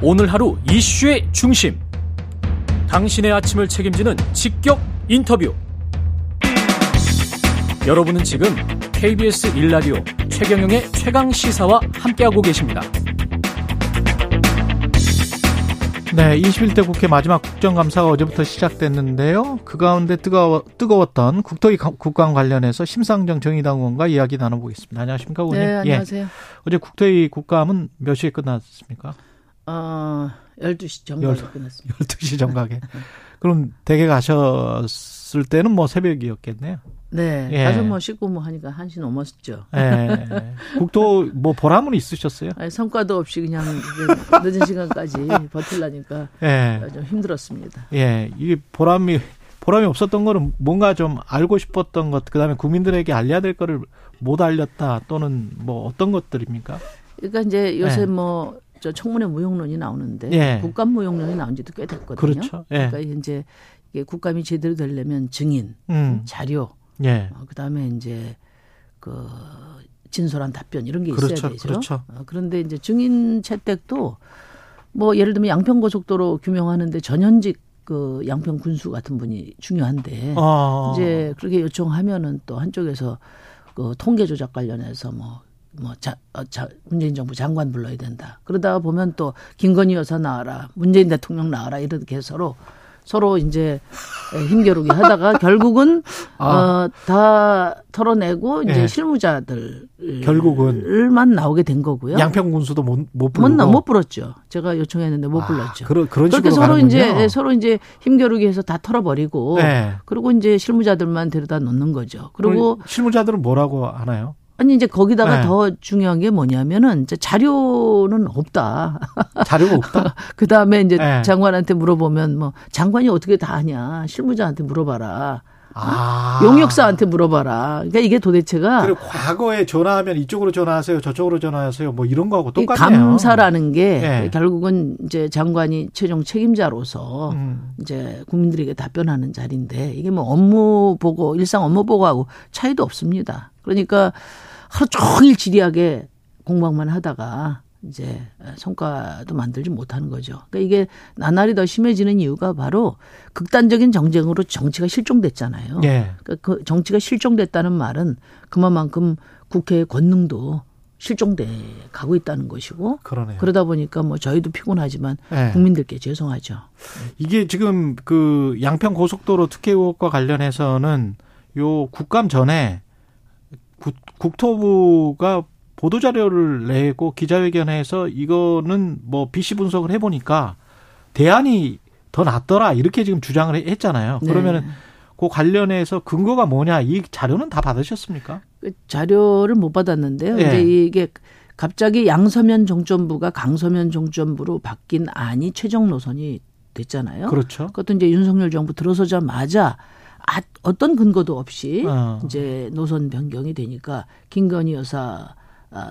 오늘 하루 이슈의 중심. 당신의 아침을 책임지는 직격 인터뷰. 여러분은 지금 KBS 일라디오 최경영의 최강 시사와 함께하고 계십니다. 네, 21대 국회 마지막 국정감사가 어제부터 시작됐는데요. 그 가운데 뜨거워, 뜨거웠던 국토위 국감 관련해서 심상정 정의당 의원과 이야기 나눠보겠습니다. 안녕하십니까, 의원님? 네, 안녕하세요. 예. 어제 국토위 국감은 몇 시에 끝났습니까? 어, 12시 정각에 끝났습니다. 12시 정각에. 그럼 댁에 가셨을 때는 뭐 새벽이었겠네요. 네. 예. 가서 뭐 씻고 뭐 하니까 1시 넘었죠. 예. 국도 뭐 보람은 있으셨어요? 아니, 성과도 없이 그냥 늦은 시간까지 버틸라니까 예. 좀 힘들었습니다. 예. 이게 보람이 보람이 없었던 거는 뭔가 좀 알고 싶었던 것, 그다음에 국민들에게 알려야 될 거를 못 알렸다 또는 뭐 어떤 것들입니까? 그러니까 이제 요새 예. 뭐 저 청문회 무용론이 나오는데 예. 국감 무용론이 나온 지도 꽤 됐거든요. 그렇죠. 예. 그러니까 이제 이게 국감이 제대로 되려면 증인, 음. 자료, 예. 어, 그다음에 이제 그 진솔한 답변 이런 게 있어야 그렇죠, 되죠. 그렇죠. 어, 그런데 이제 증인 채택도 뭐 예를 들면 양평 고속도로 규명하는데 전현직 그 양평 군수 같은 분이 중요한데 아. 이제 그렇게 요청하면은 또 한쪽에서 그 통계 조작 관련해서 뭐 뭐, 자, 어, 자, 문재인 정부 장관 불러야 된다. 그러다가 보면 또 김건희 여사 나와라. 문재인 대통령 나와라. 이렇게 서로 서로 이제 힘겨루기 하다가 결국은 아. 어, 다 털어내고 이제 네. 실무자들 결국은만 나오게 된 거고요. 양평 군수도 못, 못 부르고 못, 못 불렀죠. 제가 요청했는데 못 아, 불렀죠. 그러, 그런 그렇게 서로 가는군요. 이제 서로 이제 힘겨루기 해서 다 털어버리고 네. 그리고 이제 실무자들만 데려다 놓는 거죠. 그리고 실무자들은 뭐라고 하나요? 아니 이제 거기다가 네. 더 중요한 게 뭐냐면은 이제 자료는 없다. 자료가 없다. 그 다음에 이제 네. 장관한테 물어보면 뭐 장관이 어떻게 다 하냐 실무자한테 물어봐라. 아. 용역사한테 물어봐라. 그러니까 이게 도대체가 그리고 과거에 전화하면 이쪽으로 전화하세요, 저쪽으로 전화하세요, 뭐 이런 거하고 똑같네요. 감사라는 게 네. 결국은 이제 장관이 최종 책임자로서 음. 이제 국민들에게 답변하는 자리인데 이게 뭐 업무 보고 일상 업무 보고하고 차이도 없습니다. 그러니까 하루 종일 지리하게 공부만 하다가 이제 성과도 만들지 못하는 거죠. 그러니까 이게 나날이 더 심해지는 이유가 바로 극단적인 정쟁으로 정치가 실종됐잖아요. 네. 그러니까 그 정치가 실종됐다는 말은 그만큼 국회의 권능도 실종돼 가고 있다는 것이고 그러네요. 그러다 보니까 뭐 저희도 피곤하지만 네. 국민들께 죄송하죠. 이게 지금 그 양평 고속도로 특혜 의혹과 관련해서는 요 국감 전에 국토부가 보도 자료를 내고 기자회견에서 이거는 뭐 BC 분석을 해보니까 대안이 더 낫더라 이렇게 지금 주장을 했잖아요. 네. 그러면은 그 관련해서 근거가 뭐냐 이 자료는 다 받으셨습니까? 그 자료를 못 받았는데요. 네. 이제 이게 갑자기 양서면 종점부가 강서면 종점부로 바뀐 안이 최종 노선이 됐잖아요. 그렇죠. 그것도 이제 윤석열 정부 들어서자마자 아, 어떤 근거도 없이 어. 이제 노선 변경이 되니까 김건희 여사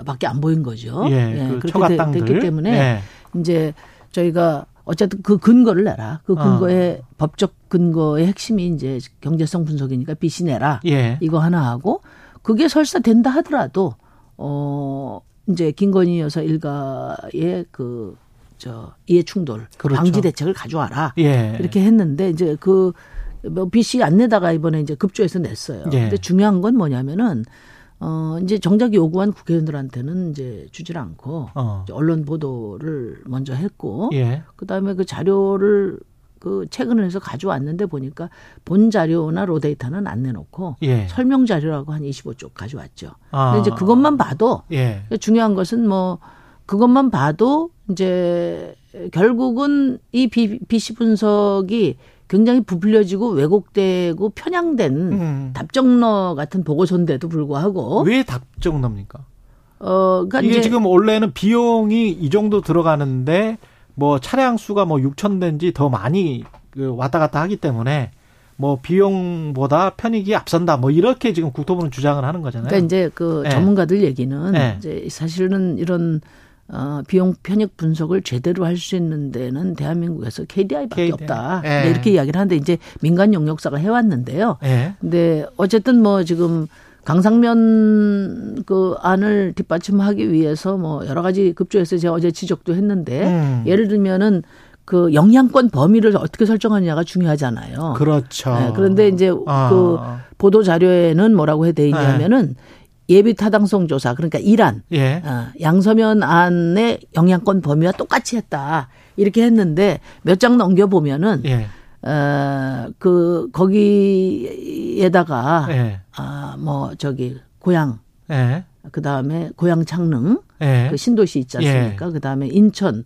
밖에 안 보인 거죠. 예, 예 그 그렇게 되, 됐기 때문에 예. 이제 저희가 어쨌든 그 근거를 내라. 그 어. 근거의 어. 법적 근거의 핵심이 이제 경제성 분석이니까 빚이 내라. 예. 이거 하나 하고 그게 설사 된다 하더라도 어 이제 김건희 여사 일가의 그 저 이해 충돌 그렇죠. 방지 대책을 가져와라. 예. 이렇게 했는데 이제 그 뭐 빚이 안 내다가 이번에 이제 급조해서 냈어요. 예. 근데 중요한 건 뭐냐면은 어, 이제 정작 요구한 국회의원들한테는 이제 주질 않고 어. 언론 보도를 먼저 했고 예. 그다음에 그 자료를 그 최근을 해서 가져왔는데 보니까 본 자료나 로데이터는 안 내놓고 예. 설명 자료라고 한 25쪽 가져왔죠. 아. 근데 이제 그것만 봐도 예. 중요한 것은 뭐 그것만 봐도 이제 결국은 이 비, 비시 분석이 굉장히 부풀려지고 왜곡되고 편향된 음. 답정너 같은 보고서인데도 불구하고 왜 답정너입니까? 어, 그러니까 이게 지금 원래는 비용이 이 정도 들어가는데 뭐 차량 수가 뭐 6천 대인지 더 많이 그 왔다 갔다 하기 때문에 뭐 비용보다 편익이 앞선다 뭐 이렇게 지금 국토부는 주장을 하는 거잖아요. 그러니까 이제 그 네. 전문가들 얘기는 네. 이제 사실은 이런 어, 비용 편익 분석을 제대로 할 수 있는 데는 대한민국에서 KDI밖에 KDI. 없다. 예. 네, 이렇게 이야기를 하는데 이제 민간 용역사가 해왔는데요. 예. 근데 어쨌든 뭐 지금 강상면 그 안을 뒷받침하기 위해서 뭐 여러 가지 급조해서 제가 어제 지적도 했는데 음. 예를 들면은 그 영향권 범위를 어떻게 설정하느냐가 중요하잖아요. 그렇죠. 네, 그런데 이제 아. 그 보도 자료에는 뭐라고 해돼 있냐면은 네. 예비 타당성 조사 그러니까 이란 예. 어, 양서면 안의 영향권 범위와 똑같이 했다 이렇게 했는데 몇 장 넘겨 보면은 예. 어그 거기에다가 예. 아뭐 저기 고향 예. 그 다음에 고향 창릉 예. 그 신도시 있지 않습니까? 예. 그 다음에 인천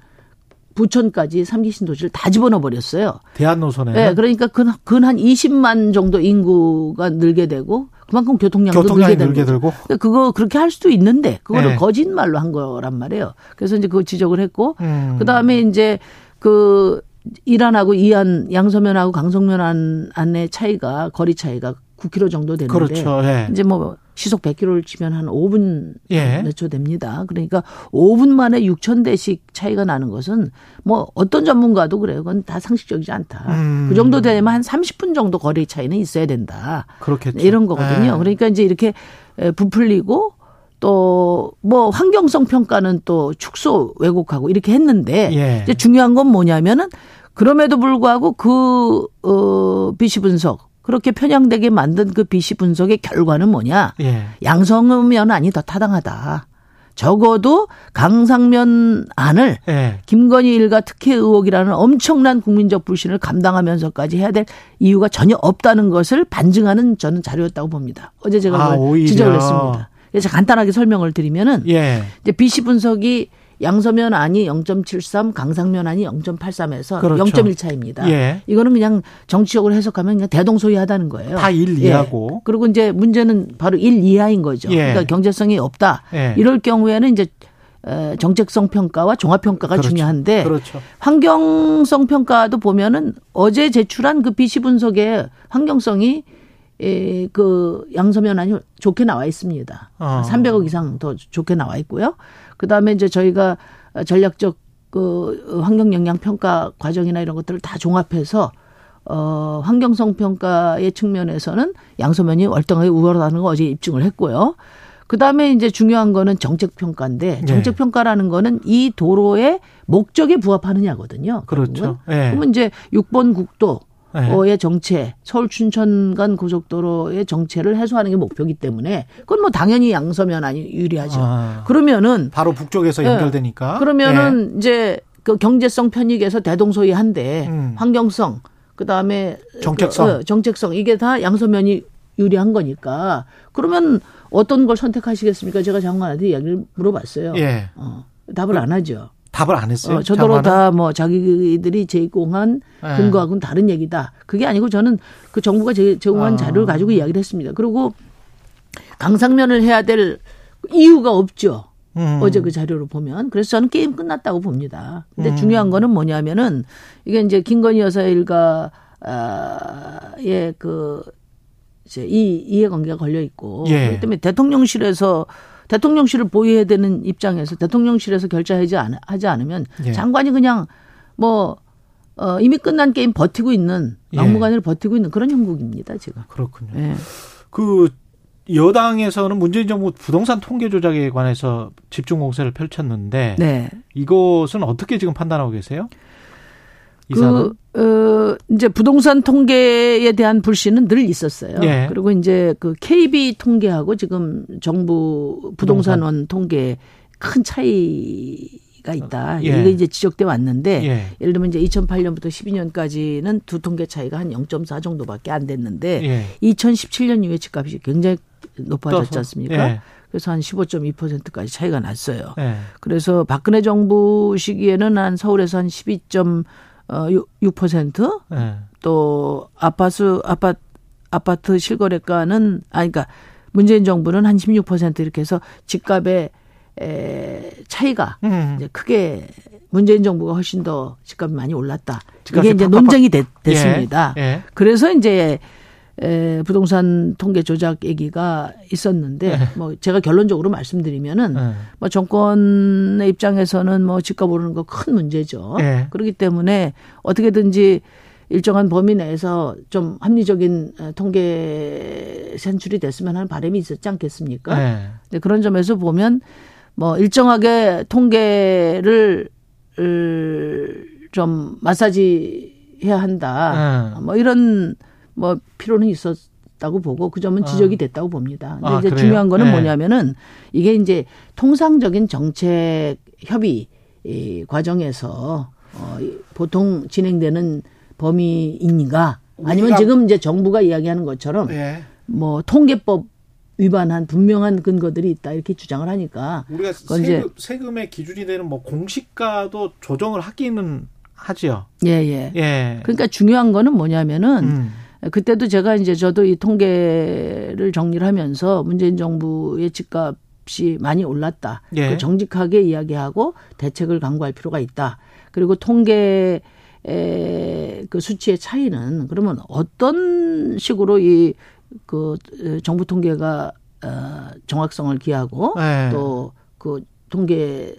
부천까지 삼기 신도시를 다 집어넣어 버렸어요. 대한 노선에. 네, 그러니까 근, 근한 20만 정도 인구가 늘게 되고 그만큼 교통량도 교통량이 늘게, 늘게 되고. 그러니까 그거 그렇게 할 수도 있는데 그거를 네. 거짓말로 한 거란 말이에요. 그래서 이제 그거 지적을 했고 음. 그다음에 이제 그 이란하고 이안 양서면하고 강성면 안, 안의 차이가 거리 차이가 9km 정도 되는데 그렇죠. 네. 이제 뭐 시속 100km를 치면 한 5분 예. 몇초 됩니다. 그러니까 5분 만에 6천 대씩 차이가 나는 것은 뭐 어떤 전문가도 그래요. 그건 다 상식적이지 않다. 음. 그 정도 되면 한 30분 정도 거리 차이는 있어야 된다. 그렇겠죠. 이런 거거든요. 예. 그러니까 이제 이렇게 부풀리고 또 뭐 환경성 평가는 또 축소 왜곡하고 이렇게 했는데 예. 이제 중요한 건 뭐냐면은 그럼에도 불구하고 그 어, 비시 분석 그렇게 편향되게 만든 그 비시 분석의 결과는 뭐냐? 예. 양성면 안이 더 타당하다. 적어도 강상면 안을 예. 김건희 일가 특혜 의혹이라는 엄청난 국민적 불신을 감당하면서까지 해야 될 이유가 전혀 없다는 것을 반증하는 저는 자료였다고 봅니다. 어제 제가 아, 지적을 했습니다. 그래서 간단하게 설명을 드리면은 예. 이제 비시 분석이 양서면 안이 0.73, 강상면 안이 0.83에서 그렇죠. 0.1 차입니다. 예. 이거는 그냥 정치적으로 해석하면 그냥 대동소이하다는 거예요. 다 1, 2하고. 예. 그리고 이제 문제는 바로 1, 2하인 거죠. 예. 그러니까 경제성이 없다. 예. 이럴 경우에는 이제 정책성 평가와 종합 평가가 그렇죠. 중요한데 그렇죠. 환경성 평가도 보면은 어제 제출한 그 비시 분석의 환경성이 에, 그 양서면 안이 좋게 나와 있습니다. 어. 300억 이상 더 좋게 나와 있고요. 그 다음에 이제 저희가 전략적 그 환경 영향 평가 과정이나 이런 것들을 다 종합해서 어 환경성 평가의 측면에서는 양서면이 월등하게 우월하다는 거 어제 입증을 했고요. 그 다음에 이제 중요한 거는 정책 평가인데 네. 정책 평가라는 거는 이 도로의 목적에 부합하느냐거든요. 그렇죠. 네. 그러면 이제 6번 국도 네. 정체, 서울 춘천 간 고속도로의 정체를 해소하는 게 목표이기 때문에 그건 뭐 당연히 양서면 아니 유리하죠. 아, 그러면은 바로 북쪽에서 연결되니까. 네. 그러면은 네. 이제 그 경제성 편익에서 대동소이한데 음. 환경성 그다음에 정책성 그, 어, 정책성 이게 다 양서면이 유리한 거니까 그러면 어떤 걸 선택하시겠습니까? 제가 장관한테 이야기를 물어봤어요. 예. 어, 답을 안 하죠. 답을 안 했어요. 어, 저더러 다 뭐 자기들이 제공한 네. 근거하고는 다른 얘기다. 그게 아니고 저는 그 정부가 제, 공한 아. 자료를 가지고 이야기를 했습니다. 그리고 강상면을 해야 될 이유가 없죠. 음. 어제 그 자료를 보면. 그래서 저는 게임 끝났다고 봅니다. 근데 음. 중요한 거는 뭐냐면은 이게 이제 김건희 여사 일가의 그 이제 이 이해관계가 걸려 있고 예. 그렇기 때문에 대통령실에서 대통령실을 보유해야 되는 입장에서 대통령실에서 결정하지 않, 하지 않으면 예. 장관이 그냥 뭐 어, 이미 끝난 게임 버티고 있는 예. 막무가내로 예. 버티고 있는 그런 형국입니다 지금. 그렇군요. 예. 그 여당에서는 문재인 정부 부동산 통계 조작에 관해서 집중 공세를 펼쳤는데 네. 이것은 어떻게 지금 판단하고 계세요? 그, 어, 이제 부동산 통계에 대한 불신은 늘 있었어요. 예. 그리고 이제 그 KB 통계하고 지금 정부 부동산원 부동산. 통계 큰 차이가 있다. 예. 이게 이제 지적돼 왔는데 예. 예를 들면 이제 2008년부터 12년까지는 두 통계 차이가 한 0.4 정도밖에 안 됐는데 예. 2017년 이후에 집값이 굉장히 높아졌지 않습니까? 예. 그래서 한 15.2%까지 차이가 났어요. 예. 그래서 박근혜 정부 시기에는 한 서울에서 한 12. 어 6%. 네. 또 아파트 아파트 아파트 실거래가는 아니 그러니까 문재인 정부는 한 16% 이렇게 해서 집값의 에 차이가 음. 이제 크게 문재인 정부가 훨씬 더 집값이 많이 올랐다. 이게 이제 논쟁이 됐, 됐습니다. 예. 예. 그래서 이제 에, 부동산 통계 조작 얘기가 있었는데 네. 뭐 제가 결론적으로 말씀드리면은 네. 뭐 정권의 입장에서는 뭐 집값 오르는 거 큰 문제죠. 네. 그렇기 때문에 어떻게든지 일정한 범위 내에서 좀 합리적인 어, 통계 산출이 됐으면 하는 바람이 있었지 않겠습니까? 네. 근데 그런 점에서 보면 뭐 일정하게 통계를 좀 마사지 해야 한다. 네. 뭐 이런 뭐 필요는 있었 다고 보고 그 점은 지적이 아. 됐다고 봅니다. 근데 아, 이제 그래요? 중요한 거는 네. 뭐냐면은 이게 이제 통상적인 정책 협의 이 과정에서 어 보통 진행되는 범위인가 아니면 지금 이제 정부가 이야기하는 것처럼 네. 뭐 통계법 위반한 분명한 근거들이 있다 이렇게 주장을 하니까 우리가 세금, 세금의 기준이 되는 뭐 공시가도 조정을 하기는 하지요. 예, 예. 예. 그러니까 중요한 거는 뭐냐면은 음. 그때도 제가 이제 저도 이 통계를 정리를 하면서 문재인 정부의 집값이 많이 올랐다. 예. 그 정직하게 이야기하고 대책을 강구할 필요가 있다. 그리고 통계 에그 수치의 차이는 그러면 어떤 식으로 이 그 정부 통계가 어 정확성을 기하고 네. 또그 통계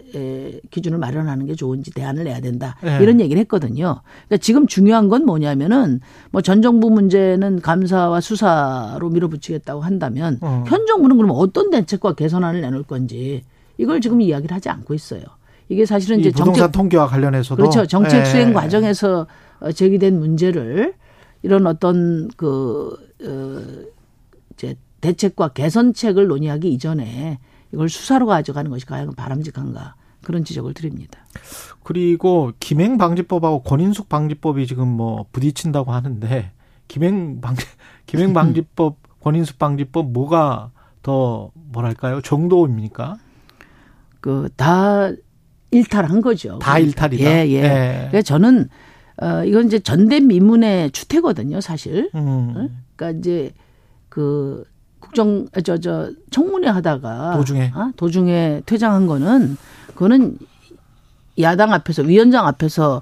기준을 마련하는 게 좋은지 대안을 내야 된다. 네. 이런 얘기를 했거든요. 그러니까 지금 중요한 건 뭐냐면은 뭐 전 정부 문제는 감사와 수사로 밀어붙이겠다고 한다면 어. 현 정부는 그럼 어떤 대책과 개선안을 내놓을 건지 이걸 지금 이야기를 하지 않고 있어요. 이게 사실은 이제 부동산 정책, 통계와 관련해서도 그렇죠. 정책 예. 수행 과정에서 어, 제기된 문제를 이런 어떤 그 어, 이제 대책과 개선책을 논의하기 이전에 이걸 수사로 가져가는 것이 과연 바람직한가 그런 지적을 드립니다. 그리고 김행 방지법하고 권인숙 방지법이 지금 뭐 부딪힌다고 하는데 김행 방지 김행 방지법 권인숙 방지법 뭐가 더 뭐랄까요 정도입니까? 그 다 일탈한 거죠. 다 일탈이다. 예, 예. 예. 그래서 저는 어 이건 이제 전대 미문의 추태거든요, 사실. 음. 어? 그러니까 이제 그 국정 저저 저 청문회 하다가 도중에 어? 도중에 퇴장한 거는 그거는 야당 앞에서 위원장 앞에서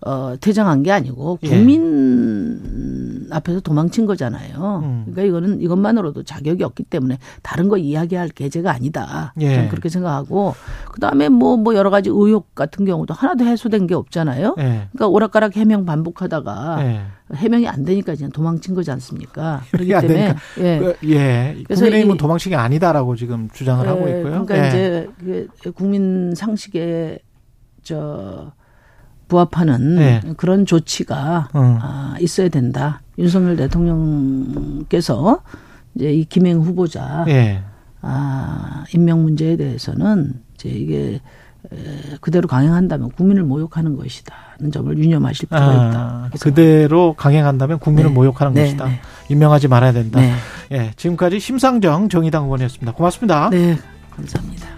어 퇴장한 게 아니고 예. 국민 예. 앞에서 도망친 거잖아요. 음. 그러니까 이거는 이것만으로도 자격이 없기 때문에 다른 거 이야기할 계제가 아니다. 예. 저는 그렇게 생각하고 그다음에 뭐뭐 뭐 여러 가지 의혹 같은 경우도 하나도 해소된 게 없잖아요. 예. 그러니까 오락가락 해명 반복하다가 예. 해명이 안 되니까 그냥 도망친 거지 않습니까? 그렇기 때문에 예. 그, 예. 국민의힘은 도망친 게 아니다라고 지금 주장을 예. 하고 있고요. 그러니까 예. 이제 그 국민 상식에 저 부합하는 네. 그런 조치가 어. 아, 있어야 된다. 윤석열 대통령께서 이제 이 김행 후보자 네. 아, 임명 문제에 대해서는 이제 이게 그대로 강행한다면 국민을 모욕하는 것이다는 점을 유념하실 필요가 아, 있다. 그대로 강행한다면 국민을 네. 모욕하는 네. 것이다. 네. 임명하지 말아야 된다. 네. 예, 지금까지 심상정 정의당 의원이었습니다. 고맙습니다. 네, 감사합니다.